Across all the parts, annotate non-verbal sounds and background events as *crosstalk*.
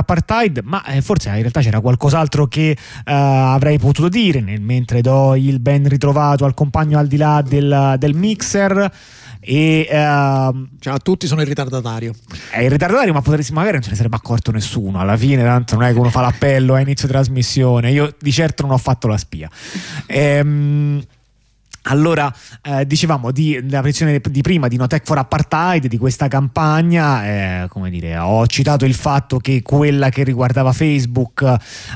apartheid, ma eh, forse in realtà c'era qualcos'altro che uh, avrei potuto dire nel, mentre do il ben ritrovato al compagno al di là del, del mixer. E uh, ciao a tutti, sono il ritardatario. È il ritardatario, ma potresti, magari non se ne sarebbe accorto nessuno. Alla fine, tanto non è che uno fa l'appello a inizio trasmissione. Io di certo non ho fatto la spia. Ehm. Allora, eh, dicevamo di, della petizione di prima di No Tech for Apartheid, di questa campagna, eh, come dire, ho citato il fatto che quella che riguardava Facebook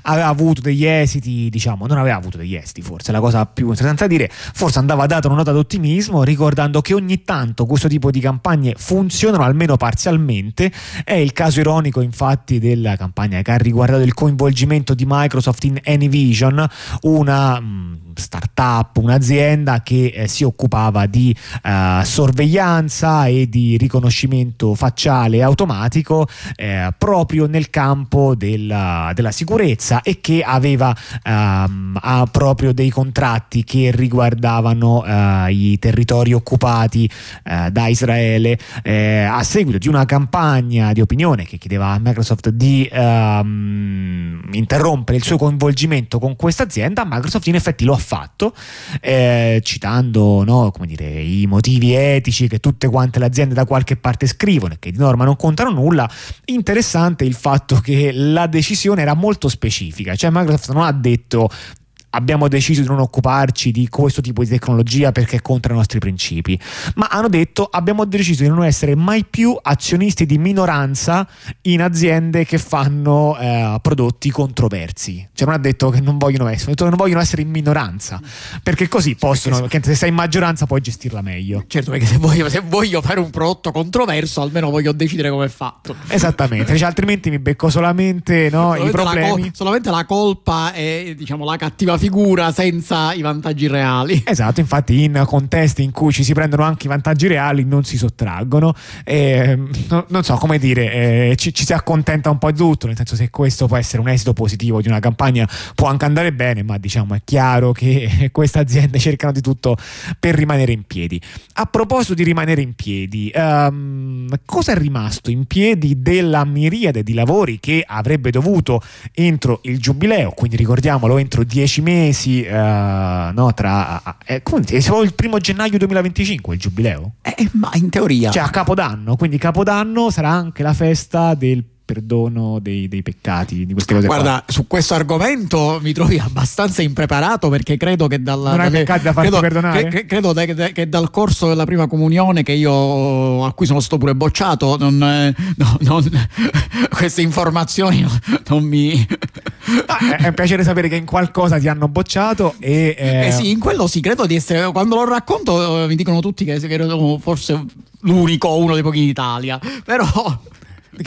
aveva avuto degli esiti, diciamo, non aveva avuto degli esiti, forse la cosa più interessante da dire, forse andava data una nota d'ottimismo, ricordando che ogni tanto questo tipo di campagne funzionano almeno parzialmente. È il caso ironico, infatti, della campagna che ha riguardato il coinvolgimento di Microsoft in Anyvision, una mh, mm, startup, un'azienda che eh, si occupava di eh, sorveglianza e di riconoscimento facciale automatico eh, proprio nel campo della, della, sicurezza e che aveva ehm, proprio dei contratti che riguardavano eh, i territori occupati eh, da Israele eh, a seguito di una campagna di opinione che chiedeva a Microsoft di ehm, interrompere il suo coinvolgimento con questa azienda. Microsoft in effetti lo ha fatto, eh, citando no, dire, i motivi etici che tutte quante le aziende da qualche parte scrivono e che di norma non contano nulla. Interessante il fatto che la decisione era molto specifica, cioè Microsoft non ha detto abbiamo deciso di non occuparci di questo tipo di tecnologia perché è contro i nostri principi, ma hanno detto abbiamo deciso di non essere mai più azionisti di minoranza in aziende che fanno eh, prodotti controversi. Cioè non ha detto che non vogliono essere, detto che non vogliono essere in minoranza, perché così possono, perché se sei in maggioranza puoi gestirla meglio. Certo, perché se voglio, se voglio fare un prodotto controverso almeno voglio decidere come è fatto. Esattamente, cioè, altrimenti mi becco solamente no, i problemi. La, solamente la colpa e diciamo la cattiva figura senza i vantaggi reali. Esatto, infatti in contesti in cui ci si prendono anche i vantaggi reali non si sottraggono. E, no, non so come dire, eh, ci, ci, si accontenta un po' di tutto, nel senso se questo può essere un esito positivo di una campagna può anche andare bene, ma diciamo è chiaro che *laughs* queste aziende cercano di tutto per rimanere in piedi. A proposito di rimanere in piedi, um, cosa è rimasto in piedi della miriade di lavori che avrebbe dovuto entro il giubileo, quindi ricordiamolo entro dieci mesi mesi, uh, no, tra... Eh, è siamo il primo gennaio 2025 il giubileo? Eh, ma in teoria. Cioè a Capodanno, quindi Capodanno sarà anche la festa del perdono dei, dei, peccati, di queste cose. Guarda, qua. su questo argomento mi trovi abbastanza impreparato perché credo che dalla. Non hai peccati da farti credo, perdonare? Che, credo che, che, dal corso della prima comunione che io, a cui sono stato pure bocciato, non, no, non, *laughs* queste informazioni non, non mi. *laughs* Ah, è un piacere sapere che in qualcosa ti hanno bocciato e. Eh... eh sì, in quello sì, credo di essere. Quando lo racconto mi dicono tutti che, che ero forse l'unico, uno dei pochi in Italia. Però.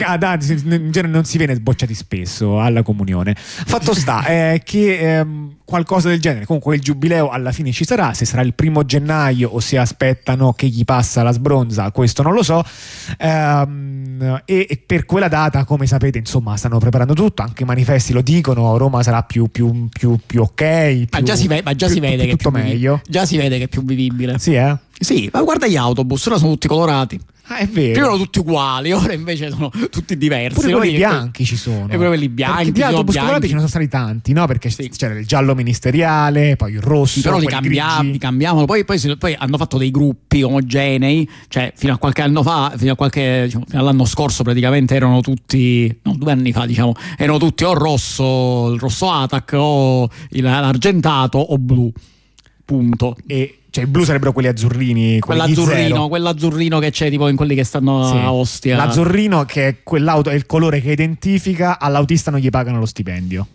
Ah, dai, in genere non si viene sbocciati spesso alla comunione. Fatto sta eh, che ehm, qualcosa del genere, comunque il giubileo alla fine ci sarà, se sarà il primo gennaio o se aspettano che gli passa la sbronza, questo non lo so. Ehm, e, per quella data, come sapete, insomma, stanno preparando tutto, anche i manifesti lo dicono, Roma sarà più, più, più, più ok. Più, ma già si, ve- ma già più, si vede che tutto meglio. Già si vede che è più vivibile. Sì, eh? Sì, ma guarda gli autobus, ora sono tutti colorati. Ah, è vero. Prima erano tutti uguali, ora invece sono tutti diversi. Pure quelli bianchi ci sono. E pure quelli bianchi. Di autobus colorati ce ne sono stati tanti, no? Perché sì. c'era il giallo ministeriale, poi il rosso. Però li, cambia- li cambiavano. Poi, poi, poi, hanno fatto dei gruppi omogenei. Cioè, fino a qualche anno fa, fino a qualche. Diciamo, fino all'anno scorso, praticamente erano tutti. No, due anni fa, diciamo, erano tutti o rosso, il rosso Atac, o l'argentato o blu. Punto. E cioè, i blu sarebbero quelli azzurrini. Quell'azzurrino, quell'azzurrino che c'è tipo in quelli che stanno sì. a Ostia. L'azzurrino che è quell'auto, è il colore che identifica, all'autista non gli pagano lo stipendio.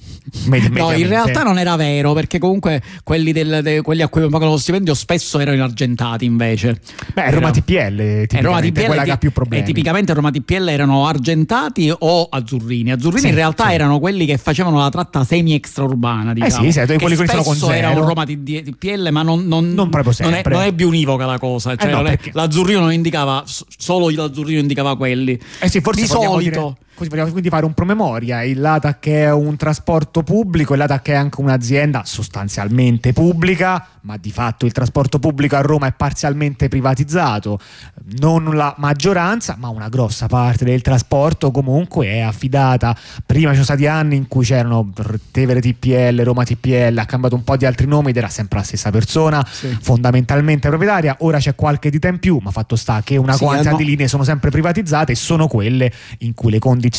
Med- *laughs* no, in realtà non era vero, perché comunque quelli, del, de, quelli a cui pagano lo stipendio spesso erano argentati invece. Beh, Roma TPL, Roma TPL quella che ha più problemi. E tipicamente Roma TPL erano argentati o azzurrini. Azzurrini sì, in realtà sì. erano quelli che facevano la tratta semi extraurbana. Diciamo, eh sì, sì, quelli che sono con zero. era un Roma TPL, ma non, non, non proprio non è, non è, bionivoca la cosa. Cioè eh no, è, l'azzurrino non indicava, solo l'azzurrino indicava quelli. Eh sì, forse di solito. Dire vogliamo quindi fare un promemoria. Il LATAC è un trasporto pubblico, il LATAC è anche un'azienda sostanzialmente pubblica, ma di fatto il trasporto pubblico a Roma è parzialmente privatizzato. Non la maggioranza, ma una grossa parte del trasporto comunque è affidata. Prima ci sono stati anni in cui c'erano Tevere TPL, Roma TPL, ha cambiato un po' di altri nomi ed era sempre la stessa persona, sì. fondamentalmente proprietaria. Ora c'è qualche dita in più, ma fatto sta che una sì, quantità no. di linee sono sempre privatizzate e sono quelle in cui le condizioni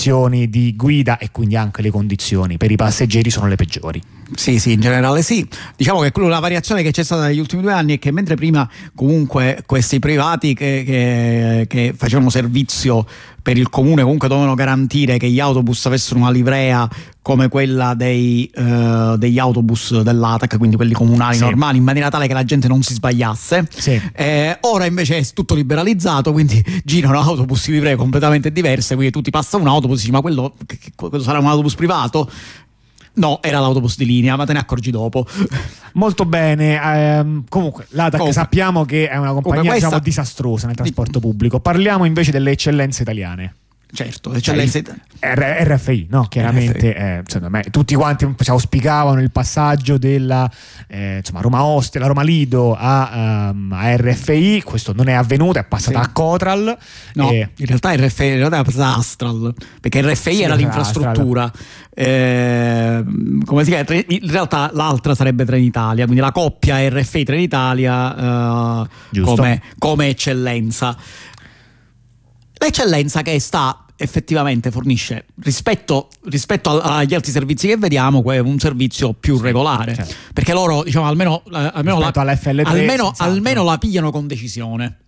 di guida e quindi anche le condizioni per i passeggeri sono le peggiori. Sì, sì, in generale sì. Diciamo che la variazione che c'è stata negli ultimi due anni è che mentre prima comunque questi privati che, che, che facevano servizio per il comune comunque dovevano garantire che gli autobus avessero una livrea come quella dei, uh, degli autobus dell'ATAC, quindi quelli comunali sì. normali, in maniera tale che la gente non si sbagliasse. Sì. Eh, ora invece è tutto liberalizzato, quindi *laughs* girano autobus di livree completamente diverse, quindi tu ti passa un autobus e dici ma quello, quello sarà un autobus privato? No, era l'autobus di linea, ma te ne accorgi dopo. Molto bene. Ehm, comunque, l'ATAC comunque, sappiamo che è una compagnia questa... diciamo, disastrosa nel trasporto pubblico. Parliamo invece delle eccellenze italiane. Certo, eccellenze cioè, R- RFI, no? Chiaramente RFI. Eh, me, tutti quanti auspicavano il passaggio della eh, insomma, Roma Ostia, la Roma Lido a, um, a, RFI, questo non è avvenuto, è passata sì. a Cotral. No, e... in realtà RFI in realtà è passata a Astral, perché RFI sì, era l'infrastruttura. Eh, come si chiama? In realtà l'altra sarebbe Trenitalia, quindi la coppia RFI Trenitalia eh, come, come eccellenza. L'eccellenza che sta effettivamente fornisce rispetto, rispetto, agli altri servizi che vediamo un servizio più regolare certo. perché loro diciamo almeno, eh, almeno, la, almeno, almeno la pigliano con decisione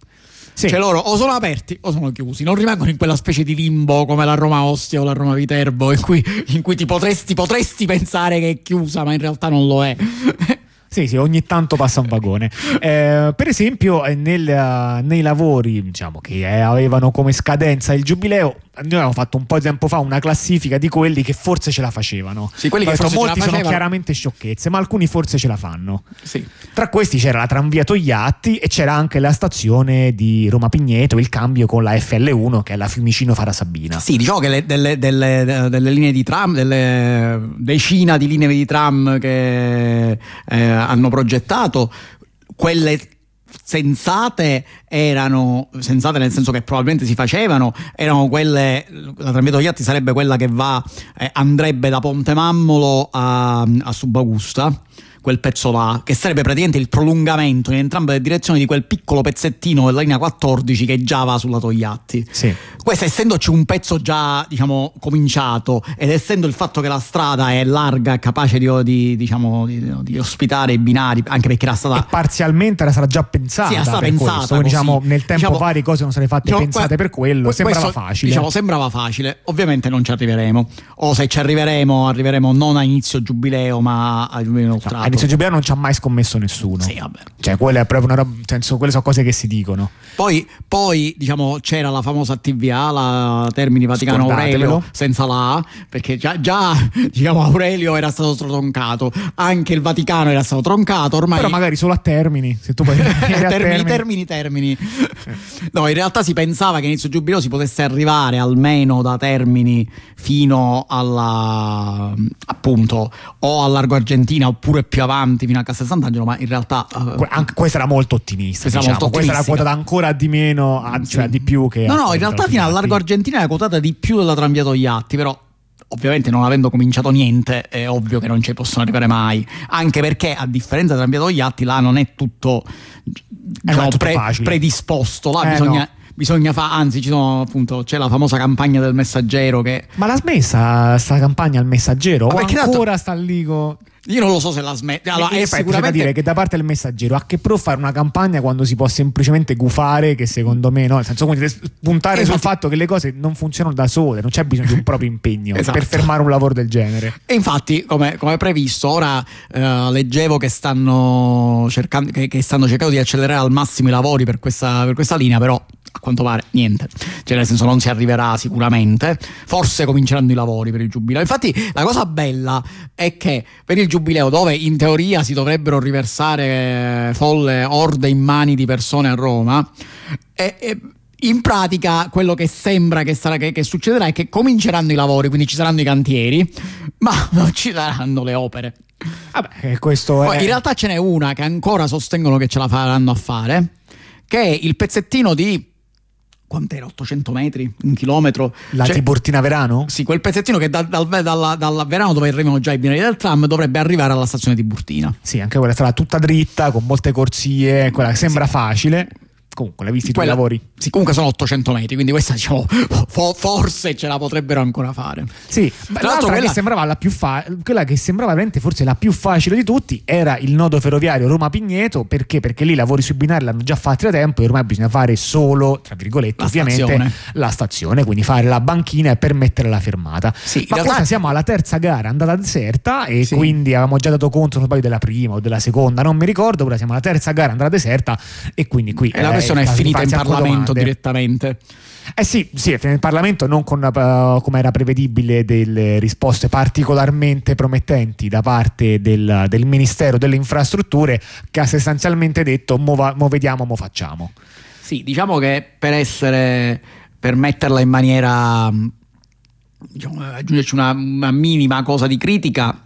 sì. Cioè loro o sono aperti o sono chiusi, non rimangono in quella specie di limbo come la Roma Ostia o la Roma Viterbo in cui, in cui ti potresti, potresti pensare che è chiusa ma in realtà non lo è. *laughs* Sì, sì, ogni tanto passa un vagone. Eh, per esempio, eh, nel, uh, nei lavori diciamo, che eh, avevano come scadenza il giubileo, noi avevamo fatto un po' di tempo fa una classifica di quelli che forse ce la facevano. Sì, quelli che forse molti sono chiaramente sciocchezze, ma alcuni forse ce la fanno. Sì. Tra questi c'era la tranvia Togliatti e c'era anche la stazione di Roma Pigneto, il cambio con la FL1 che è la Fiumicino Farasabina. Sì, diciamo che le, delle, delle, delle, linee di tram, delle decina di linee di tram che eh, hanno progettato, quelle sensate erano sensate nel senso che probabilmente si facevano erano quelle la tramvia Togliatti sarebbe quella che va eh, andrebbe da Ponte Mammolo a, a Subagusta quel pezzo là, che sarebbe praticamente il prolungamento in entrambe le direzioni di quel piccolo pezzettino della linea 14 che già va sulla Togliatti. Sì. Questo essendoci un pezzo già, diciamo, cominciato ed essendo il fatto che la strada è larga capace di, di, diciamo, di, di, ospitare i binari, anche perché era stata... E parzialmente era stata già pensata. Sì, era stata pensata. Questo. Diciamo, nel tempo diciamo, varie cose non sono state fatte diciamo, pensate que- per quello. sembrava questo, facile. Diciamo, sembrava facile. Ovviamente non ci arriveremo. O se ci arriveremo, arriveremo non a inizio giubileo, ma a giubileo inizio giubileo non ci ha mai scommesso nessuno. Sì, vabbè. Cioè, quella è proprio una roba. Senso, quelle sono cose che si dicono. Poi, poi diciamo, c'era la famosa TVA, la Termini Vaticano Aurelio, senza la A, perché già, già diciamo, Aurelio era stato troncato, anche il Vaticano era stato troncato. Ormai... Però magari solo a Termini, se tu puoi *laughs* termini, termini, termini, termini. No, in realtà si pensava che inizio giubileo si potesse arrivare almeno da Termini fino alla appunto o a Largo Argentina oppure più avanti fino a Castel Sant'Angelo, ma in realtà uh, anche questa era molto ottimista. Questa, diciamo. molto questa era quotata ancora di meno, a, cioè di più che. No, no, in realtà fino al Largo Argentina era quotata di più della Tranviato Iatti, però ovviamente non avendo cominciato niente è ovvio che non ci possono arrivare mai anche perché a differenza di Tranviato Iatti là non è tutto, diciamo, tutto pre- predisposto là eh, bisogna no bisogna fare, anzi ci sono appunto, c'è la famosa campagna del messaggero che... Ma l'ha smessa sta campagna al messaggero? Ma ancora tanto... sta lì con... Io non lo so se la smette. Allora, è sicuramente dire che da parte del messaggero, a che pro fare una campagna quando si può semplicemente gufare? Che secondo me, no? Nel senso, quindi puntare infatti... sul fatto che le cose non funzionano da sole, non c'è bisogno di un proprio impegno esatto. per fermare un lavoro del genere. E infatti, come, come previsto, ora eh, leggevo che stanno, cercando, che, che stanno cercando di accelerare al massimo i lavori per questa, per questa linea, però a quanto pare niente, cioè nel senso non si arriverà sicuramente, forse cominceranno i lavori per il giubileo. Infatti la cosa bella è che per il giubileo dove in teoria si dovrebbero riversare folle orde in mani di persone a Roma, è, è in pratica quello che sembra che, sarà, che, che, succederà è che cominceranno i lavori, quindi ci saranno i cantieri, ma *laughs* non ci saranno le opere. Vabbè, questo è... Poi, in realtà ce n'è una che ancora sostengono che ce la faranno a fare, che è il pezzettino di quant'era 800 metri, un chilometro. La cioè, Tiburtina Verano? Sì, quel pezzettino che da, dal, dal, dal, Verano dove arrivano già i binari del tram dovrebbe arrivare alla stazione di Burtina. Sì, anche quella sarà tutta dritta, con molte corsie, quella che sembra sì. facile comunque l'hai Quella, i lavori? Sì, comunque sono 800 metri, quindi questa diciamo *laughs* fo- forse ce la potrebbero ancora fare. Sì, tra l'altro quella... che sembrava la più fa- quella che sembrava veramente forse la più facile di tutti era il nodo ferroviario Roma-Pigneto, perché? Perché lì i lavori sui binari l'hanno già fatti da tempo e ormai bisogna fare solo, tra virgolette, la ovviamente stazione. la stazione, quindi fare la banchina e permettere la fermata. Sì, Ma realtà... siamo alla terza gara andata deserta e sì. quindi avevamo già dato conto, non sbaglio, della prima o della seconda, non mi ricordo, ora siamo alla terza gara andata deserta e quindi qui... E la questione è finita in Parlamento direttamente. Eh sì, sì, è finita in Parlamento non con, uh, come era prevedibile, delle risposte particolarmente promettenti da parte del, del Ministero delle Infrastrutture che ha sostanzialmente detto mo, va, mo vediamo, mo facciamo. Sì, diciamo che per essere, per metterla in maniera, diciamo, aggiungerci una, una minima cosa di critica,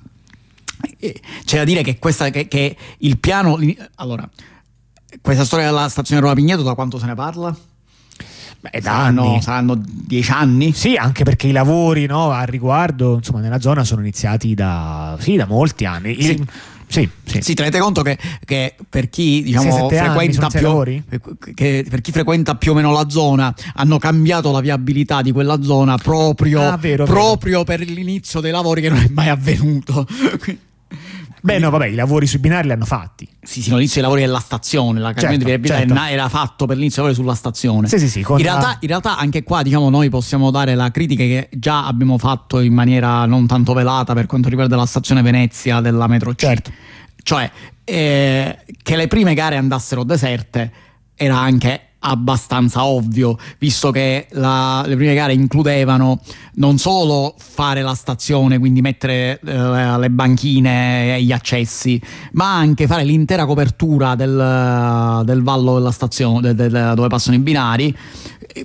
eh, c'è da dire che, questa, che, che il piano... Allora, questa storia della stazione Roma Pigneto da quanto se ne parla? Beh, da anni. saranno dieci anni? Sì, anche perché i lavori no, a riguardo insomma, nella zona sono iniziati da, sì, da molti anni. Sì. Il, sì, sì. sì, tenete conto che, che per chi diciamo, frequenta più, che, per chi frequenta più o meno la zona hanno cambiato la viabilità di quella zona proprio, ah, vero, proprio vero. per l'inizio dei lavori che non è mai avvenuto. Beh, no, vabbè, i lavori sui binari li hanno fatti. Sì, sì, l'inizio dei lavori della stazione, la certo, di certo. era fatto per l'inizio dei lavori sulla stazione. Sì, sì, sì. In realtà, in, realtà, anche qua, diciamo, noi possiamo dare la critica che già abbiamo fatto in maniera non tanto velata per quanto riguarda la stazione Venezia della metro C. Certo. Cioè, eh, che le prime gare andassero deserte era anche abbastanza ovvio, visto che la, le prime gare includevano non solo fare la stazione, quindi mettere eh, le banchine e gli accessi, ma anche fare l'intera copertura del, del vallo della stazione, de, de, dove passano i binari,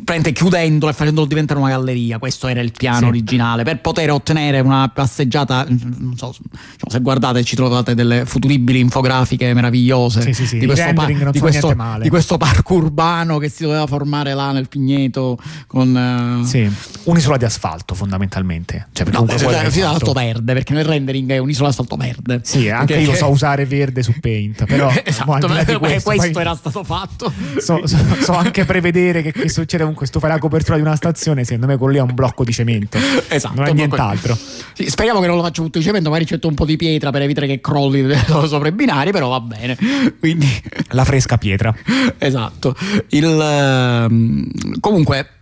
prende chiudendolo e facendolo diventare una galleria. Questo era il piano sì. originale per poter ottenere una passeggiata. Non so diciamo, se guardate, ci trovate delle futuribili infografiche meravigliose sì, sì, sì. Di, questo pa- di, questo, di, questo parco urbano che si doveva formare là nel Pigneto. Con, uh... un'isola di asfalto fondamentalmente. Cioè, no, asfalto verde perché nel rendering è un'isola di asfalto verde. Sì, anche perché... io so usare verde su Paint. Però *laughs* esatto, *laughs* questo, questo poi, era stato fatto. So, so, so anche prevedere che, che succede comunque tu fai la copertura di una stazione, secondo me quello lì è un blocco di cemento. Esatto. Non è nient'altro. Sì, speriamo che non lo faccia tutto di cemento, magari c'è un po' di pietra per evitare che crolli *laughs* sopra i binari, però va bene. *laughs* Quindi... La fresca pietra. esatto. Il, uh, comunque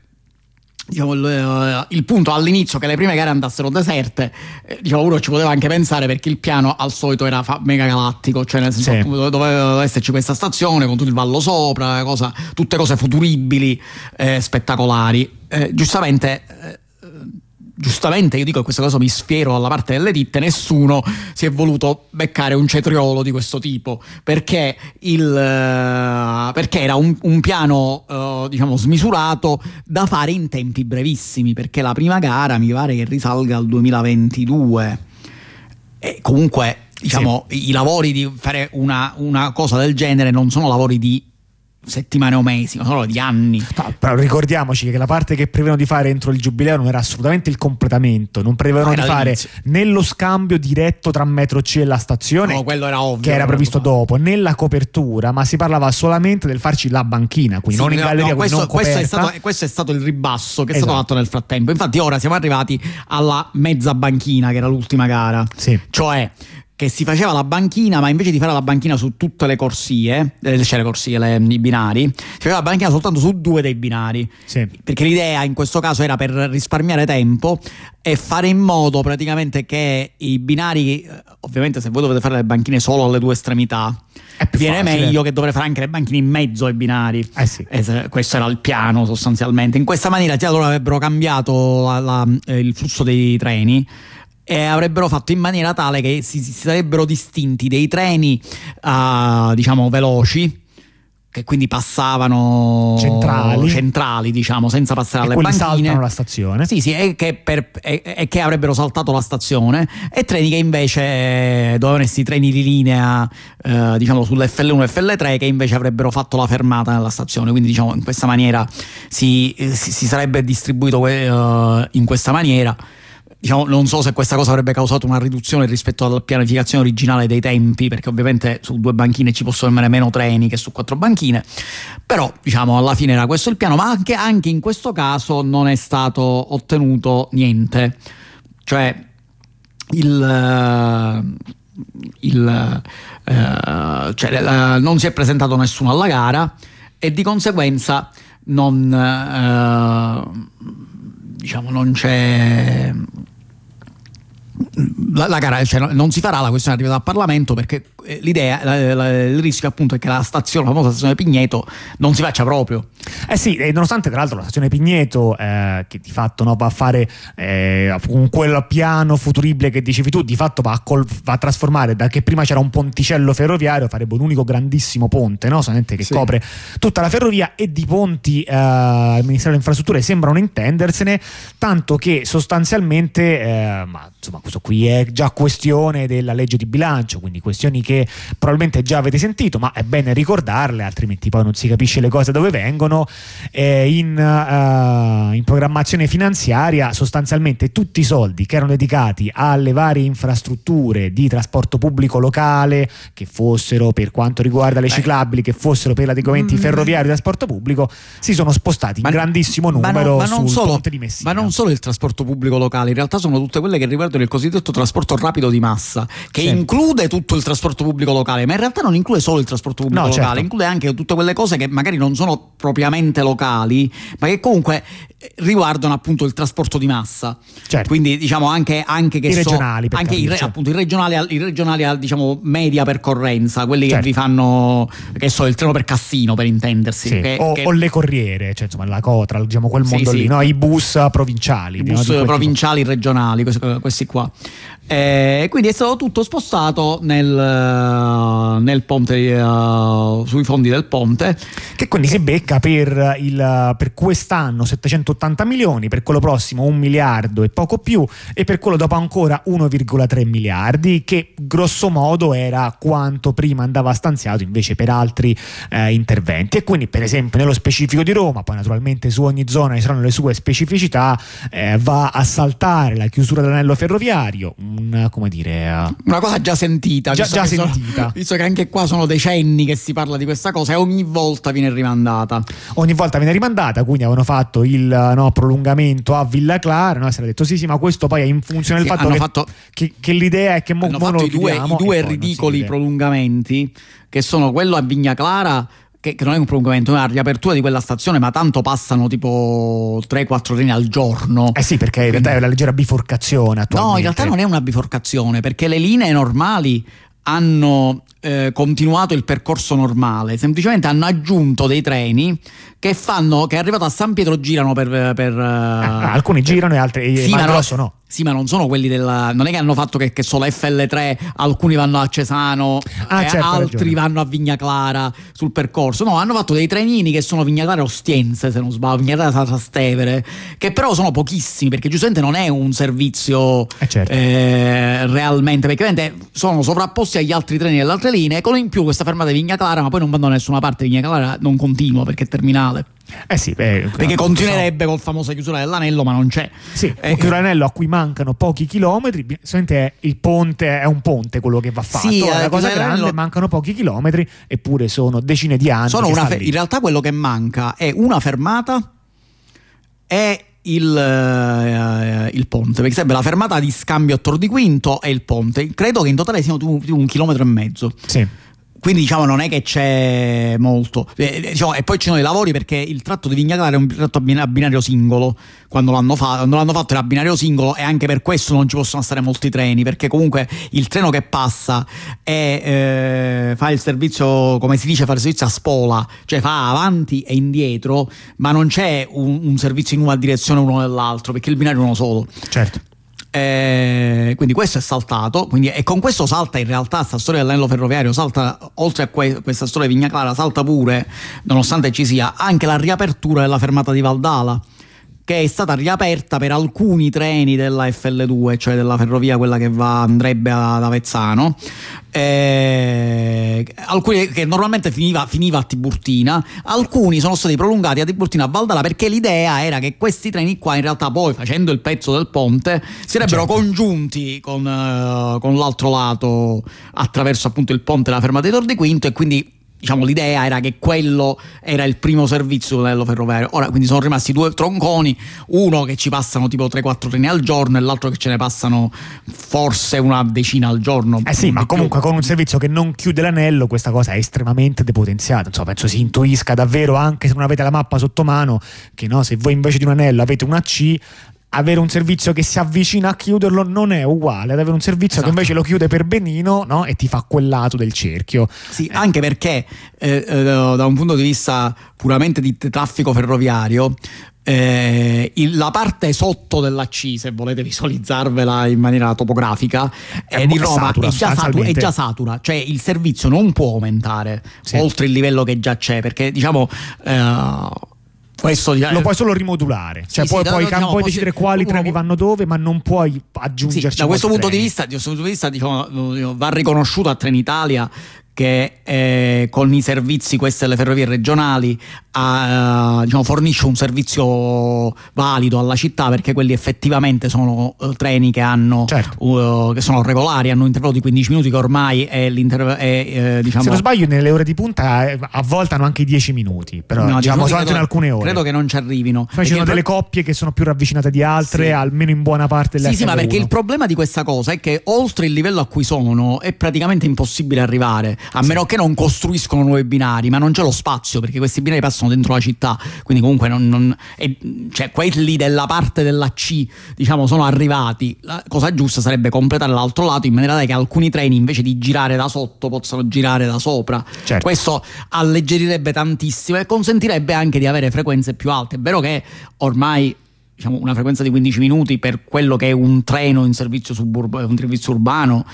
diciamo, il, eh, il, punto all'inizio che le prime gare andassero deserte, eh, diciamo, uno ci poteva anche pensare perché il piano al solito era fa- mega galattico, cioè nel senso sì. doveva esserci questa stazione con tutto il vallo sopra, cosa, tutte cose futuribili, eh, spettacolari. Eh, giustamente eh, giustamente io dico che questa cosa mi sfiero dalla parte delle ditte, nessuno si è voluto beccare un cetriolo di questo tipo perché, il, uh, perché era un, un piano uh, diciamo smisurato da fare in tempi brevissimi perché la prima gara mi pare che risalga al 2022 e comunque diciamo sì. i lavori di fare una, una cosa del genere non sono lavori di settimane o mesi, ma solo di anni. No, però ricordiamoci che la parte che prevedevano di fare entro il giubileo non era assolutamente il completamento, non prevedevano no, di fare né lo scambio diretto tra metro C e la stazione, no, quello era ovvio, che era previsto dopo, né la copertura, ma si parlava solamente del farci la banchina, quindi sì, non in galleria, questo, questo, è stato, questo, è stato, il ribasso che esatto. è stato esatto. fatto nel frattempo. Infatti ora siamo arrivati alla mezza banchina, che era l'ultima gara. Sì. Cioè che si faceva la banchina, ma invece di fare la banchina su tutte le corsie, eh, cioè le corsie, le, i binari, si faceva la banchina soltanto su due dei binari. Sì. Perché l'idea in questo caso era per risparmiare tempo e fare in modo praticamente che i binari, eh, ovviamente se voi dovete fare le banchine solo alle due estremità, viene facile. meglio che dovrei fare anche le banchine in mezzo ai binari. Eh sì. questo era il piano sostanzialmente. In questa maniera già loro avrebbero cambiato la, la, eh, il flusso dei treni e avrebbero fatto in maniera tale che si, si sarebbero distinti dei treni uh, diciamo veloci che quindi passavano centrali, centrali diciamo, senza passare alle banchine. saltano la stazione. Sì, sì, e che, per, e, e che, avrebbero saltato la stazione, e treni che invece eh, dovevano essere treni di linea, eh, diciamo, sull'FL1 e FL3, che invece avrebbero fatto la fermata nella stazione. Quindi, diciamo, in questa maniera si, si, si sarebbe distribuito uh, in questa maniera. Diciamo, non so se questa cosa avrebbe causato una riduzione rispetto alla pianificazione originale dei tempi, perché ovviamente su due banchine ci possono rimanere meno treni che su quattro banchine, però diciamo alla fine era questo il piano, ma anche, anche in questo caso non è stato ottenuto niente, cioè il... il uh, cioè, uh, non si è presentato nessuno alla gara e di conseguenza non, uh, diciamo, non c'è la, la gara cioè, non si farà la questione arrivata al Parlamento perché eh, l'idea, la, la, il rischio appunto è che la stazione, la famosa stazione Pigneto non si faccia proprio. Eh sì, e nonostante tra l'altro la stazione Pigneto eh, che di fatto no, va a fare eh, con quel piano futuribile che dicevi tu, di fatto va a, col, va a, trasformare da che prima c'era un ponticello ferroviario, farebbe un unico grandissimo ponte, no? solamente che sì. copre tutta la ferrovia e di ponti eh, al Ministero delle Infrastrutture sembrano intendersene, tanto che sostanzialmente, eh, ma insomma questo qui è già questione della legge di bilancio, quindi questioni che probabilmente già avete sentito, ma è bene ricordarle, altrimenti poi non si capisce le cose dove vengono. Eh, in, uh, in, programmazione finanziaria sostanzialmente tutti i soldi che erano dedicati alle varie infrastrutture di trasporto pubblico locale, che fossero per quanto riguarda le ciclabili, che fossero per l'adeguamento mm. ferroviario di trasporto pubblico, si sono spostati in grandissimo numero ma non, ma non solo, ponte di Messina. Ma non solo il trasporto pubblico locale, in realtà sono tutte quelle che riguardano il cosiddetto trasporto rapido di massa, che sì. include tutto il trasporto pubblico locale, ma in realtà non include solo il trasporto pubblico no, locale, certo. include anche tutte quelle cose che magari non sono propriamente locali, ma che comunque riguardano appunto il trasporto di massa. Certo. Quindi diciamo anche, anche che I regionali, so, anche i, appunto, i regionali, i regionali a diciamo media percorrenza, quelli certo. che vi fanno che so il treno per Cassino per intendersi. Sì. Che, o, che... o, le corriere, cioè insomma la Cotra, diciamo quel mondo sì, lì, sì. No? i bus provinciali. I bus no? provinciali, tipo. regionali, questi qua. E quindi è stato tutto spostato nel, nel ponte, uh, sui fondi del ponte. Che quindi si becca per, il, per quest'anno 780 milioni, per quello prossimo un miliardo e poco più, e per quello dopo ancora 1,3 miliardi, che grosso modo era quanto prima andava stanziato invece per altri eh, interventi. E quindi, per esempio, nello specifico di Roma, poi naturalmente su ogni zona ci saranno le sue specificità, eh, va a saltare la chiusura dell'anello ferroviario un, come dire, una cosa già sentita. Già, già sentita. Sono, *laughs* visto che anche qua sono decenni che si parla di questa cosa e ogni volta viene rimandata. Ogni volta viene rimandata, quindi avevano fatto il no, prolungamento a Villa Clara, no? si era detto sì sì ma questo poi è in funzione sì, del fatto che, fatto, che, che, l'idea è che mo, hanno mo fatto i due, i due ridicoli prolungamenti che sono quello a Vigna Clara che, che, non è un prolungamento, è una riapertura di quella stazione, ma tanto passano tipo 3-4 treni al giorno. Eh sì, perché in realtà è una leggera biforcazione attualmente. No, in realtà non è una biforcazione, perché le linee normali hanno eh, continuato il percorso normale, semplicemente hanno aggiunto dei treni che fanno che arrivato a San Pietro girano per, per ah, alcuni per, girano e altri sì, ma, grosso no sì, ma non sono quelli della. Non è che hanno fatto che, che solo FL3, alcuni vanno a Cesano, ah, certo, altri vanno a Vigna Clara sul percorso. No, hanno fatto dei trenini che sono Vigna Clara Ostiense, se non sbaglio, Vigna Clara Trastevere, che però sono pochissimi, perché giustamente non è un servizio eh certo. eh, realmente, perché sono sovrapposti agli altri treni delle altre linee, con in più questa fermata di Vigna Clara, ma poi non vanno da nessuna parte. Vigna Clara non continua perché è terminale. Eh sì, beh, perché continuerebbe so. con famosa chiusura dell'anello, ma non c'è. Sì, eh, chiusura dell'anello a cui mancano pochi chilometri. Solamente il ponte è un ponte quello che va fatto. Sì, è una cosa grande, mancano pochi chilometri, eppure sono decine di anni. Fe- in realtà quello che manca è una fermata e il, uh, il, ponte, perché sarebbe la fermata di scambio a Tor di Quinto e il ponte. Credo che in totale siano tipo un chilometro e mezzo. Sì. Quindi diciamo non è che c'è molto. Eh, eh, diciamo, e poi ci sono i lavori perché il tratto di Vigna Clara è un tratto a binario singolo. Quando l'hanno, fa- quando l'hanno, fatto era a binario singolo e anche per questo non ci possono stare molti treni perché comunque il treno che passa è, eh, fa il servizio, come si dice, fa il servizio a spola, cioè fa avanti e indietro, ma non c'è un, un servizio in una direzione uno nell'altro perché il binario è uno solo. Certo. Eh, quindi questo è saltato, quindi, e con questo salta in realtà questa storia dell'anello ferroviario, salta, oltre a que- questa storia di Vigna Clara, salta pure, nonostante ci sia, anche la riapertura della fermata di Valdala che è stata riaperta per alcuni treni della FL2, cioè della ferrovia quella che va, andrebbe ad Avezzano, eh, alcuni che normalmente finiva, finiva, a Tiburtina, alcuni sono stati prolungati a Tiburtina a Valdala perché l'idea era che questi treni qua in realtà poi facendo il pezzo del ponte sarebbero certo. congiunti con, uh, con l'altro lato attraverso appunto il ponte della fermata di Tor di Quinto e quindi diciamo, l'idea era che quello era il primo servizio del ferroviario. Ora quindi sono rimasti due tronconi, uno che ci passano tipo 3-4 treni al giorno e l'altro che ce ne passano forse una decina al giorno. Eh sì, ma comunque più. con un servizio che non chiude l'anello questa cosa è estremamente depotenziata. Insomma, penso si intuisca davvero, anche se non avete la mappa sotto mano, che no, se voi invece di un anello avete una C, avere un servizio che si avvicina a chiuderlo non è uguale ad avere un servizio esatto. che invece lo chiude per benino no? e ti fa quel lato del cerchio. Sì, eh. anche perché eh, eh, da un punto di vista puramente di traffico ferroviario, eh, il, la parte sotto della C, se volete visualizzarvela in maniera topografica, è, di Roma satura, è, già satura, è, già satura, cioè il servizio non può aumentare sì. oltre il livello che già c'è, perché diciamo. Eh, lo puoi solo rimodulare, cioè sì, puoi, sì, puoi, diciamo, puoi decidere quali treni vanno dove, ma non puoi aggiungerci. Sì, da questo punto di vista, questo punto di vista diciamo, va riconosciuto a Trenitalia che eh, con i servizi, queste le ferrovie regionali, a, diciamo, fornisce un servizio valido alla città perché quelli effettivamente sono uh, treni che, hanno, certo. uh, che sono regolari, hanno un intervallo di 15 minuti che ormai è l'intervallo. Eh, diciamo... Se non sbaglio, nelle ore di punta eh, a volte hanno anche 10 minuti, però no, diciamo soltanto in alcune ore. Credo che non ci arrivino. Poi ci sono delle coppie che sono più ravvicinate di altre, sì. almeno in buona parte delle Sì, sì, ma perché il problema di questa cosa è che oltre il livello a cui sono è praticamente impossibile arrivare a sì. meno che non costruiscono nuovi binari, ma non c'è lo spazio perché questi binari passano dentro la città, quindi comunque non, non è, cioè quelli della parte della C diciamo sono arrivati, la cosa giusta sarebbe completare l'altro lato in maniera tale che alcuni treni invece di girare da sotto possano girare da sopra. Certo. Questo alleggerirebbe tantissimo e consentirebbe anche di avere frequenze più alte. È vero che ormai diciamo, una frequenza di 15 minuti per quello che è un treno in servizio, suburb- un servizio urbano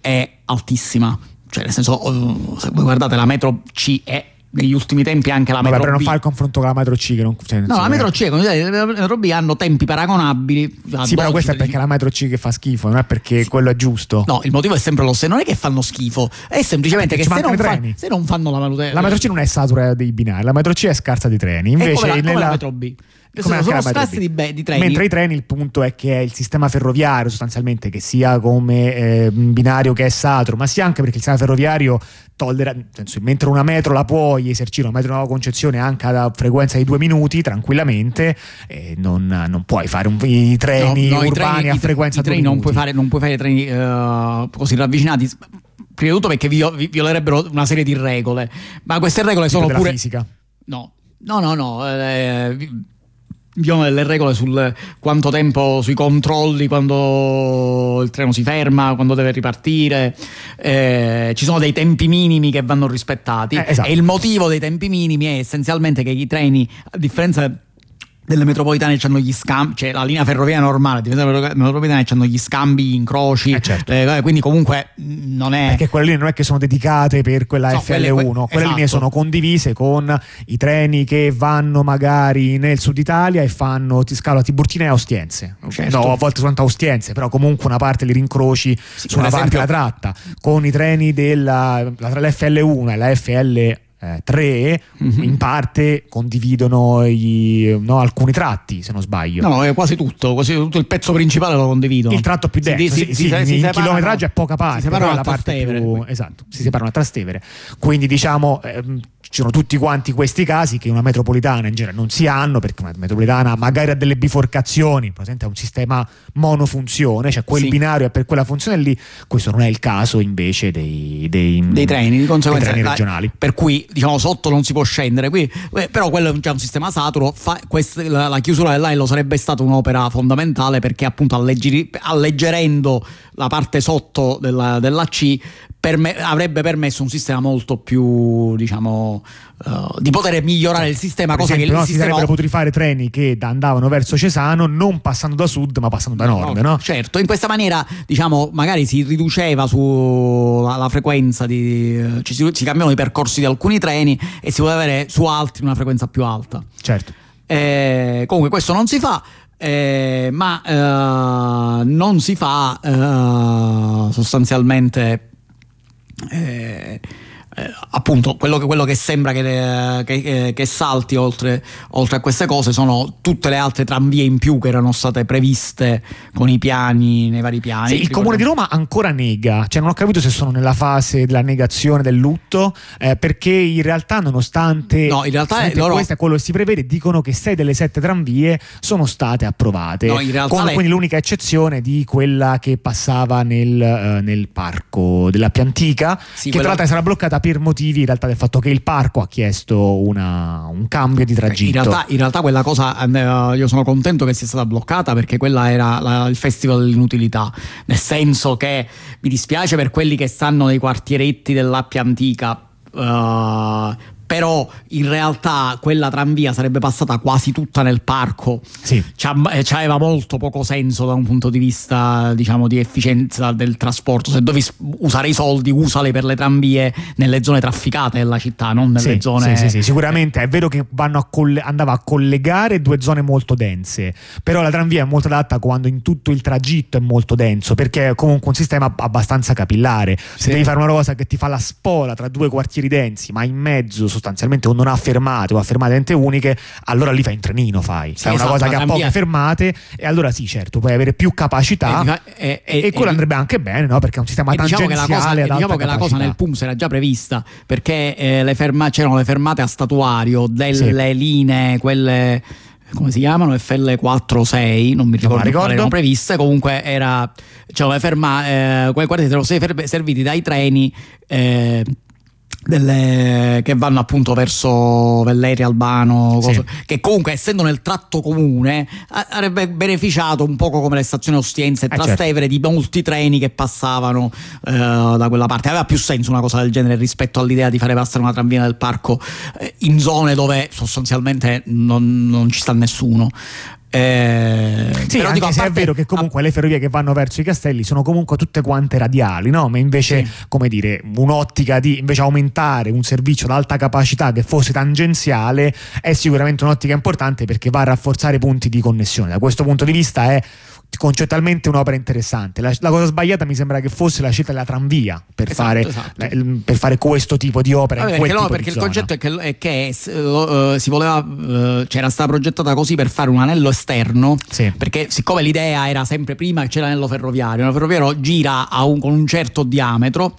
è altissima cioè nel senso oh, se voi guardate la metro C è negli ultimi tempi anche la metro Vabbè, per non fa il confronto con la metro C che non, cioè, no la metro C le metro B hanno tempi paragonabili. Sì però questo è perché la metro C che fa schifo non è perché sì. quello è giusto. No il motivo è sempre lo stesso non è che fanno schifo è semplicemente che se non, fa, se non, fanno la manutenzione la metro C non è satura dei binari la metro C è scarsa di treni invece come la, nella... come la metro B come sono scarsi di, be- di, treni. Mentre i treni il punto è che è il sistema ferroviario sostanzialmente che sia come eh, binario che è saturo, ma sia anche perché il sistema ferroviario tollera, senso, mentre una metro la puoi esercire, una metro nuova concezione anche a frequenza di due minuti tranquillamente, eh, non, non, puoi fare un, i treni no, no, urbani i treni, a frequenza di due non puoi fare, non puoi fare treni uh, così ravvicinati prima di tutto perché violerebbero una serie di regole. Ma queste regole sono pure fisica. No. No no no eh, abbiamo delle regole sul quanto tempo, sui controlli, quando il treno si ferma, quando deve ripartire, eh, ci sono dei tempi minimi che vanno rispettati eh, esatto. e il motivo dei tempi minimi è essenzialmente che i treni, a differenza delle metropolitane hanno gli scambi, cioè la linea ferrovia normale, le metropolitane hanno gli scambi, incroci, eh certo. eh, quindi comunque non è... Perché quelle linee non è che sono dedicate per quella no, FL1, quelle, quelle esatto. linee sono condivise con i treni che vanno magari nel sud Italia e fanno ti scalo a Tiburtina e a Ostiense, certo. no a volte soltanto a Ostiense, però comunque una parte li rincroci sì, su una esempio... parte la tratta, con i treni della, tra l'FL1 e la FL eh, tre mm-hmm. in parte condividono i, no, alcuni tratti se non sbaglio. No, no quasi tutto, quasi tutto il pezzo principale lo condividono. Il tratto più destro si, sì, si, sì, si, in chilometraggio è poca parte si separano la parte più, esatto, si separano a Trastevere. Quindi diciamo ehm, ci sono tutti quanti questi casi che una metropolitana in genere non si hanno perché una metropolitana magari ha delle biforcazioni, presente ha un sistema monofunzione, cioè quel sì. binario è per quella funzione lì, questo non è il caso invece dei, dei, dei treni, di conseguenza treni regionali. Per cui diciamo sotto non si può scendere, qui, eh, però quello è già un sistema saturo, fa, questa, la, la, chiusura dell'ailo sarebbe stata un'opera fondamentale perché appunto alleggerendo la parte sotto della, della C perme- avrebbe permesso un sistema molto più, diciamo, uh, di poter migliorare il sistema. Per cosa esempio, che no, il si sistema... sarebbero potuti fare treni che andavano verso Cesano non passando da sud ma passando da nord, no? Certo, in questa maniera, diciamo, magari si riduceva sulla la frequenza di... eh, ci si, si cambiavano i percorsi di alcuni treni e si poteva avere su altri una frequenza più alta. Certo. Eh, comunque questo non si fa. Eh, ma eh, non si fa eh, sostanzialmente eh, eh, appunto quello che, quello che sembra che, che, che salti oltre, oltre, a queste cose sono tutte le altre tranvie in più che erano state previste con i piani nei vari piani. Sì, il comune di Roma ancora nega, cioè non ho capito se sono nella fase della negazione del lutto, eh, perché in realtà nonostante no, in realtà è, loro... questo è quello che si prevede, dicono che sei delle sette tranvie sono state approvate, no, in realtà con lei... quindi l'unica eccezione di quella che passava nel, uh, nel parco della Piantica, sì, che quella... tra l'altro sarà bloccata per motivi in realtà del fatto che il parco ha chiesto una, un cambio di tragitto. In realtà, in realtà quella cosa uh, io sono contento che sia stata bloccata perché quella era la, il festival dell'inutilità, nel senso che mi dispiace per quelli che stanno nei quartieretti dell'Appia Antica. Uh, però in realtà quella tranvia sarebbe passata quasi tutta nel parco. Sì. C'aveva molto poco senso da un punto di vista, diciamo, di efficienza del trasporto. Se devi usare i soldi, usali per le tranvie nelle zone trafficate della città, non nelle sì, zone. Sì, sì, sì, sicuramente è vero che a coll- andava a collegare due zone molto dense, però la tranvia è molto adatta quando in tutto il tragitto è molto denso, perché è comunque un sistema abbastanza capillare. Se Sì. devi fare una cosa che ti fa la spola tra due quartieri densi, ma in mezzo sostanzialmente o non ha fermate o ha fermate ente uniche, allora lì fai un trenino, fai. Sì, Fai una esatto, cosa la che ha poche fermate e allora sì, certo, puoi avere più capacità. E difa- e- e- E, quello e- andrebbe anche bene, no? Perché è un sistema diciamo che la cosa, tangenziale diciamo che la cosa nel PUMS era già prevista perché eh, le ferma- c'erano le fermate a statuario delle linee, quelle come si chiamano? FL46, non mi ricordo, ricordo. quali erano previste. Comunque era le fermate, eh, quei quartieri erano ser- serviti dai treni. eh, delle- che vanno appunto verso Velleri, Albano, Sì. che comunque essendo nel tratto comune avrebbe beneficiato un poco come le stazioni Ostiense e Eh, Trastevere di molti treni che passavano eh, da quella parte. Aveva più senso una cosa del genere rispetto all'idea di fare passare una tranvia nel parco eh, in zone dove sostanzialmente non, non ci sta nessuno. Eh, Sì, però anche dico, a se è parte- vero che comunque le ferrovie che vanno verso i castelli sono comunque tutte quante radiali, no? Ma invece, Sì. come dire, un'ottica di invece aumentare un servizio ad alta capacità che fosse tangenziale è sicuramente un'ottica importante perché va a rafforzare i punti di connessione. Da questo punto di vista è concettualmente un'opera interessante. La, la cosa sbagliata mi sembra che fosse la scelta della tranvia per, Esatto, fare, esatto. la- per fare questo tipo di opera. Vabbè, quel perché, no, perché il zona. concetto è che, è che eh, si voleva, eh, c'era stata progettata così per fare un anello esterno. Sì. Perché siccome l'idea era sempre prima che c'era l'anello ferroviario, l'anello ferroviario gira un- con un certo diametro.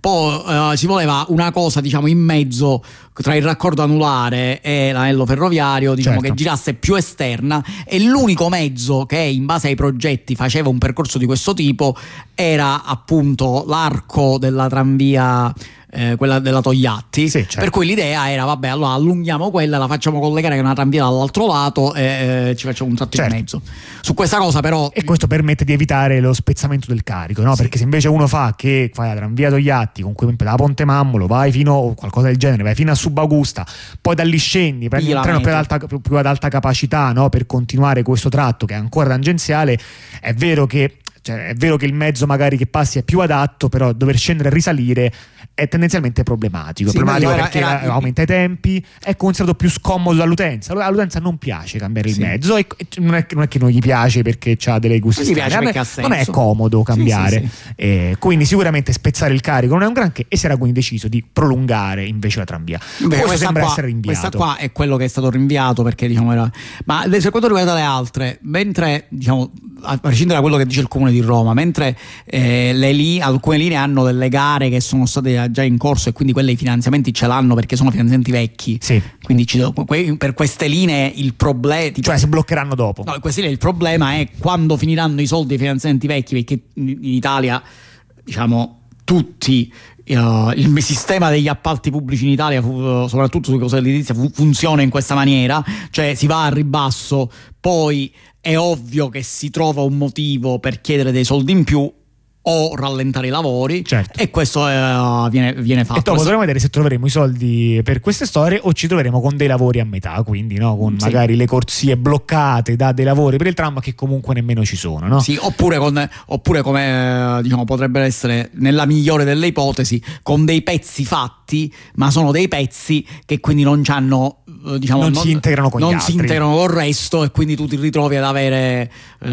Poi eh, si voleva una cosa, diciamo, in mezzo tra il raccordo anulare e l'anello ferroviario, diciamo, Certo. che girasse più esterna. E l'unico mezzo che, in base ai progetti, faceva un percorso di questo tipo era appunto l'arco della tranvia. Eh, quella della Togliatti, Sì, certo. per cui l'idea era: vabbè, allora allunghiamo quella, la facciamo collegare con una tranvia dall'altro lato e eh, ci facciamo un tratto Certo. in mezzo. Su questa cosa, però, E questo permette di evitare lo spezzamento del carico, no? Sì. Perché se invece uno fa che fai la tranvia Togliatti, con cui da Ponte Mammolo vai fino o qualcosa del genere, vai fino a Subagusta, poi da lì scendi, prendi Pigli un treno più ad, alta, più ad alta capacità, no? Per continuare questo tratto che è ancora tangenziale, è vero che cioè, è vero che il mezzo magari che passi è più adatto, però dover scendere e risalire è tendenzialmente problematico. Sì, problematico era- perché era- era- aumenta i tempi, è considerato più scomodo all'utenza. All'utenza non piace cambiare Sì. il mezzo e non è, che- non è che non gli piace perché ha delle gusti strane, non è comodo cambiare. Sì, Eh, quindi sicuramente spezzare il carico non è un granché e si era quindi deciso di prolungare invece la tranvia. Beh, Questo sembra qua, essere rinviato. Questa qua è quello che è stato rinviato perché diciamo era. Ma per quanto riguarda le altre, mentre diciamo, a prescindere da quello che dice il comune di Roma, mentre eh, le li- alcune linee hanno delle gare che sono state già in corso e quindi quelle i finanziamenti ce l'hanno perché sono finanziamenti vecchi. Sì. Quindi ci- que- per queste linee il problema. Cioè si bloccheranno dopo. No, questi il problema è quando finiranno i soldi dei finanziamenti vecchi, perché in Italia, diciamo, tutti. eh, il sistema degli appalti pubblici in Italia, fu- soprattutto sulle cose dell'edilizia, fu- funziona in questa maniera, cioè si va a ribasso, poi è ovvio che si trova un motivo per chiedere dei soldi in più o rallentare i lavori Certo. e questo eh, viene, viene fatto. E dopo dovremo vedere se troveremo i soldi per queste storie o ci troveremo con dei lavori a metà, quindi no? con Sì. magari le corsie bloccate da dei lavori per il tram che comunque nemmeno ci sono. No? Sì, oppure, con- oppure come eh, diciamo, potrebbe essere nella migliore delle ipotesi con dei pezzi fatti, ma sono dei pezzi che quindi non c'hanno eh, diciamo, Non si integrano con gli non altri. si integrano col resto e quindi tu ti ritrovi ad avere eh,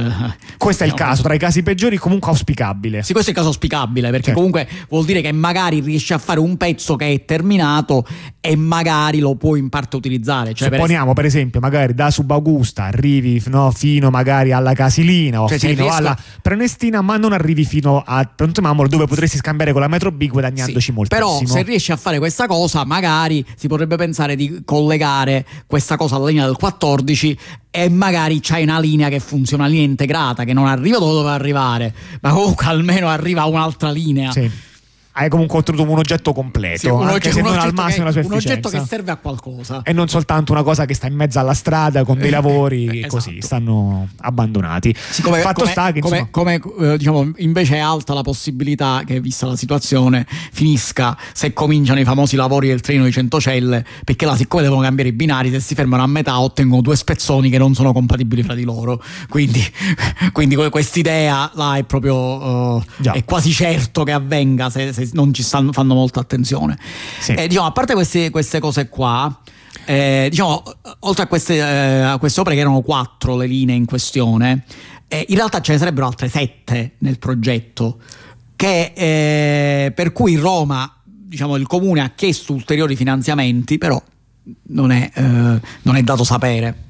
Questo è il diciamo, caso, tra i casi peggiori comunque auspicabile. Sì, questo è il caso auspicabile perché Certo. comunque vuol dire che magari riesci a fare un pezzo che è terminato e magari lo puoi in parte utilizzare. Cioè, per Supponiamo per esempio magari da Subaugusta arrivi no, fino magari alla Casilina o Cioè, fino riesco- alla Prenestina ma non arrivi fino a Pronto Mamolo dove potresti scambiare con la Metro B guadagnandoci Sì, moltissimo. Però se riesci a fare questa cosa, magari si potrebbe pensare di collegare questa cosa alla linea del 14 e magari c'hai una linea che funziona, una linea integrata che non arriva dove doveva arrivare, ma comunque almeno arriva a un'altra linea. Sì. Hai comunque ottenuto un oggetto completo, Sì, un, anche oggetto, non al massimo la che, sua un oggetto efficienza. che serve a qualcosa. e non soltanto una cosa che sta in mezzo alla strada con dei lavori Esatto. così stanno abbandonati. Siccome, Fatto come, sta che come- insomma, come, eh, diciamo, invece è alta la possibilità che, vista la situazione, finisca se cominciano i famosi lavori del treno di Centocelle, perché là, siccome devono cambiare i binari, se si fermano a metà ottengono due spezzoni che non sono compatibili fra di loro. Quindi, *laughs* quindi que- quest'idea là è proprio eh, Già. è quasi certo che avvenga se, se non ci stanno, fanno molta attenzione. Sì. Eh, diciamo, a parte queste, queste cose qua. eh, diciamo, oltre a queste, eh, a queste opere che erano quattro le linee in questione, eh, in realtà ce ne sarebbero altre sette nel progetto, che, eh, per cui Roma, diciamo, il comune ha chiesto ulteriori finanziamenti, però non è, eh, non è dato sapere.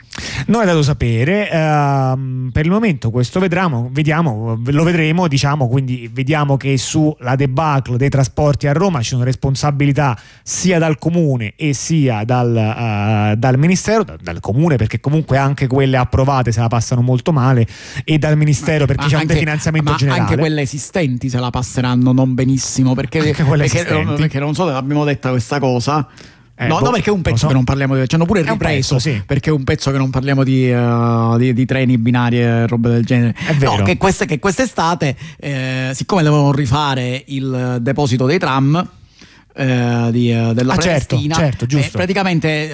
Non è dato sapere. ehm, per il momento questo vedremo, vediamo, lo vedremo, diciamo, quindi vediamo che sulla debacle dei trasporti a Roma ci sono responsabilità sia dal comune e sia dal, eh, dal ministero, da- dal comune perché comunque anche quelle approvate se la passano molto male e dal ministero perché Ma c'è un anche- definanziamento ma generale. Anche quelle esistenti se la passeranno non benissimo, perché, perché, esistenti. perché non so se l'abbiamo detta questa cosa. Eh, no, boh, no, perché è un pezzo so. che non parliamo di. Ci hanno pure ripreso. pezzo, sì. Perché è un pezzo che non parliamo di, eh, di- di treni, binari e robe del genere. È vero. No, che, queste- che quest'estate, eh, siccome dovevano rifare il deposito dei tram. eh, di, eh, della Ah, certo, certo, giusto. praticamente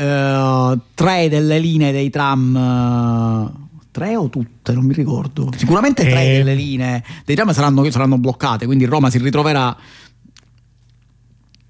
tre delle linee dei tram tre o tutte non mi ricordo sicuramente tre Eh. delle linee dei tram saranno, saranno bloccate quindi Roma si ritroverà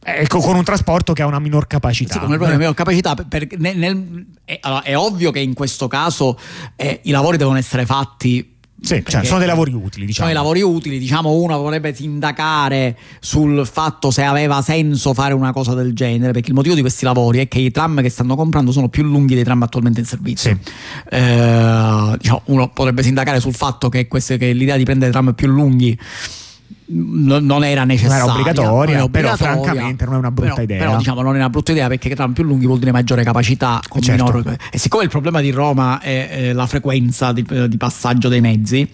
Ecco, con un trasporto che ha una minor capacità. sì, come problema meno capacità per- nel- nel- è, allora, è ovvio che in questo caso eh, i lavori devono essere fatti Sì, cioè, sono dei lavori utili, diciamo. sono i lavori utili, diciamo uno vorrebbe sindacare sul fatto se aveva senso fare una cosa del genere, perché il motivo di questi lavori è che i tram che stanno comprando sono più lunghi dei tram attualmente in servizio. Sì. Eh, diciamo, uno potrebbe sindacare sul fatto che, queste- che l'idea di prendere tram più lunghi non, non era necessaria obbligatoria, non però obbligatoria, francamente non è una brutta però- idea. però diciamo non è una brutta idea perché tram più lunghi vuol dire maggiore capacità Certo. minor- e siccome il problema di Roma è, eh, la frequenza di, di passaggio dei mezzi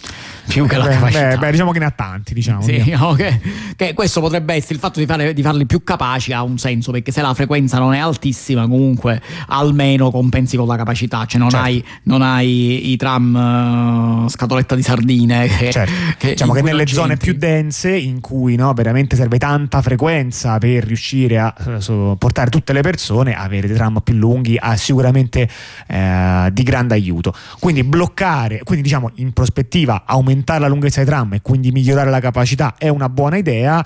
più che la Beh, capacità beh, beh, diciamo che ne ha tanti, diciamo. sì, diciamo che, che questo potrebbe essere il fatto di, fare- di farli più capaci ha un senso perché se la frequenza non è altissima comunque almeno compensi con la capacità cioè non, Certo. hai, non hai i tram eh, scatoletta di sardine che, Certo. diciamo che nelle zone più dense in cui no, veramente serve tanta frequenza per riuscire a eh, so- portare tutte le persone, avere dei tram più lunghi ha sicuramente eh, di grande aiuto. Quindi bloccare, quindi diciamo in prospettiva aumentare la lunghezza dei tram e quindi migliorare la capacità è una buona idea.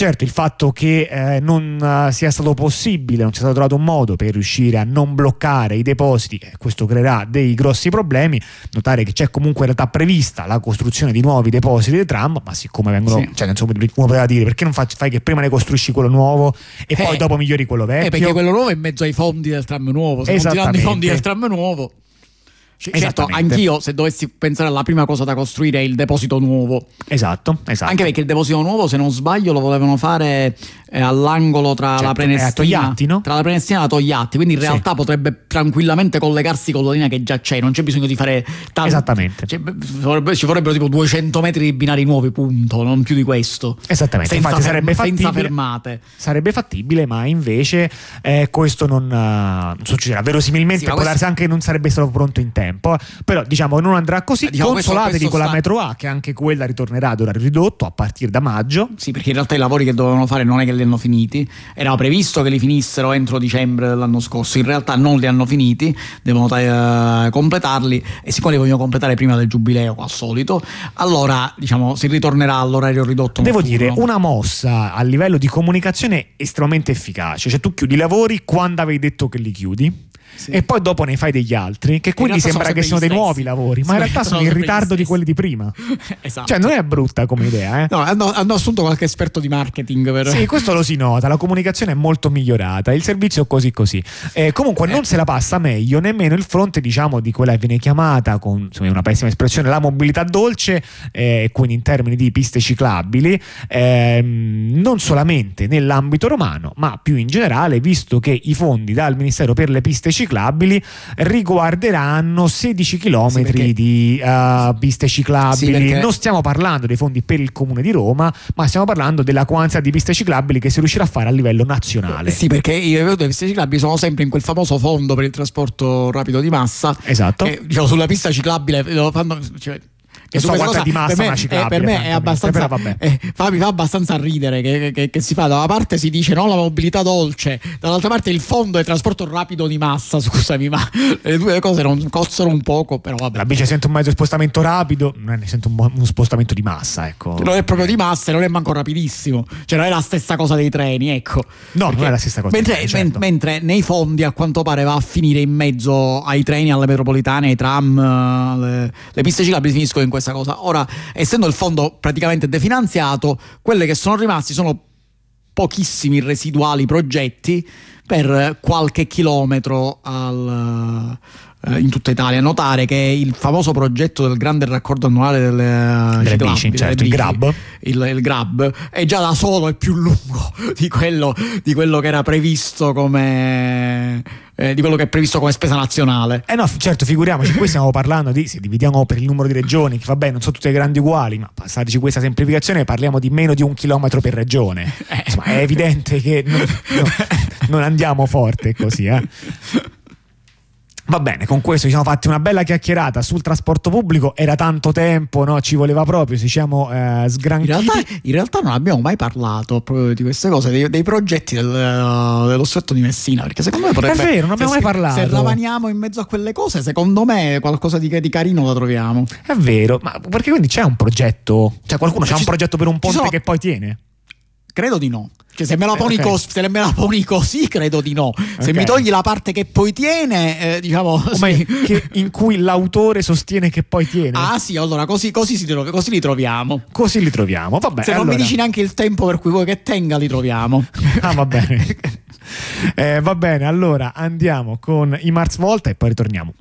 Certo, il fatto che eh, non eh, sia stato possibile, non sia stato trovato un modo per riuscire a non bloccare i depositi, eh, questo creerà dei grossi problemi. Notare che c'è comunque in realtà prevista la costruzione di nuovi depositi dei tram, ma siccome vengono, Sì. cioè, insomma, uno poteva dire perché non facci- fai che prima ne costruisci quello nuovo e Eh, poi dopo migliori quello vecchio? Eh, perché quello nuovo è in mezzo ai fondi del tram nuovo se non i fondi del tram nuovo C- certo, anch'io se dovessi pensare alla prima cosa da costruire è il deposito nuovo Esatto, esatto. Anche perché il deposito nuovo, se non sbaglio, lo volevano fare eh, all'angolo tra Certo, la Prenestina Togliatti, no? Tra la Prenestina e la Togliatti, quindi in Sì. realtà potrebbe tranquillamente collegarsi con la linea che già c'è, non c'è bisogno di fare tanto. Esattamente. Cioè, ci vorrebbero tipo 200 metri di binari nuovi, punto, non più di questo. Esattamente, Senza, infatti ferm- sarebbe senza fattibile. fermate. sarebbe fattibile, ma invece eh, questo non, eh, non succederà. Verosimilmente Sì, può questo- darsi anche che non sarebbe stato pronto in tempo. Tempo. Però diciamo non andrà così. Eh, diciamo, Consolatevi questo con la metro A, che anche quella ritornerà ad orario ridotto a partire da maggio. Sì, perché in realtà i lavori che dovevano fare non è che li hanno finiti, era previsto che li finissero entro dicembre dell'anno scorso, in realtà non li hanno finiti, devono eh, completarli e siccome li vogliono completare prima del giubileo, al solito, allora diciamo si ritornerà all'orario ridotto. Devo dire, una mossa a livello di comunicazione estremamente efficace. Cioè, tu chiudi i lavori quando avevi detto che li chiudi. Sì. E poi dopo ne fai degli altri, che quindi sembra sono che siano dei nuovi lavori, ma in realtà *laughs* sono sono in ritardo di quelli di prima. *laughs* esatto. Cioè, non è brutta come idea, eh? No, hanno, hanno assunto qualche esperto di marketing per... Sì, questo lo si nota, la comunicazione è molto migliorata, il servizio è così così. Eh, comunque non se la passa meglio nemmeno il fronte, diciamo, di quella che viene chiamata, con insomma, una pessima espressione, la mobilità dolce, eh, quindi in termini di piste ciclabili, ehm, non solamente nell'ambito romano, ma più in generale, visto che i fondi dal Ministero per le piste ciclabili riguarderanno 16 km Sì, perché- di eh, piste ciclabili. Sì, perché- Non stiamo parlando dei fondi per il comune di Roma, ma stiamo parlando della quantità di piste ciclabili che si riuscirà a fare a livello nazionale. Sì, perché i le piste ciclabili sono sempre in quel famoso fondo per il trasporto rapido di massa. Esatto. E, diciamo, sulla pista ciclabile lo fanno. Cioè, che Non so quanta cosa di massa per me, una ciclabile, eh, per me è abbastanza. eh, fa- mi fa abbastanza ridere che, che- che si fa. Da una parte si dice no, la mobilità dolce, dall'altra parte il fondo è trasporto rapido di massa. *laughs* Scusami, ma le due cose non cozzano un poco, però vabbè. La bici sente un mezzo di spostamento rapido, non è ne sente un, uno spostamento di massa, ecco. Non è proprio di massa e non è manco rapidissimo. Cioè, non è la stessa cosa dei treni, ecco. No, non Perché- è la stessa cosa. Mentre, treni, certo. men- mentre nei fondi a quanto pare va a finire in mezzo ai treni, alle metropolitane, ai tram, eh, le, le piste ciclabili finiscono in questa cosa. Ora, essendo il fondo praticamente definanziato, quelle che sono rimasti sono pochissimi residuali progetti per qualche chilometro al, in tutta Italia. Notare che il famoso progetto del grande raccordo annuale delle, Delle ciclabili, bici, delle certo, il bici, Grab. il, il Grab è già da solo è più lungo *laughs* di quello, di quello che era previsto come eh, di quello che è previsto come spesa nazionale. Eh no, certo, figuriamoci, qui stiamo parlando di, se dividiamo per il numero di regioni, che vabbè, non sono tutte grandi uguali, ma passateci questa semplificazione, parliamo di meno di un chilometro per regione. Insomma, è evidente che non, no, non andiamo forte così, eh. *laughs* Va bene, con questo ci siamo fatti una bella chiacchierata sul trasporto pubblico, era tanto tempo, no? ci voleva proprio, ci siamo eh, In sgranchiti. realtà, in realtà non abbiamo mai parlato proprio di queste cose, dei, dei progetti del, uh, dello stretto di Messina, perché secondo me potrebbe... È vero, non abbiamo se, mai parlato. Se ravaniamo in mezzo a quelle cose, secondo me qualcosa di, di carino lo troviamo. È vero, ma perché quindi c'è un progetto? Cioè qualcuno Ci- un progetto per un ponte sono- che poi tiene? Credo di no. Cioè, se me la Eh, poni, ok. cos- poni così, credo di no. Se Ok. mi togli la parte che poi tiene, eh, diciamo. Sì. che- in cui l'autore sostiene che poi tiene? Ah, sì, allora così, così, trov- così li troviamo. Così li troviamo. Vabbè, Se non allora- mi dici neanche il tempo per cui vuoi che tenga, li troviamo. *laughs* Ah, va bene. *laughs* Eh, va bene, allora andiamo con i Mars Volta e poi ritorniamo.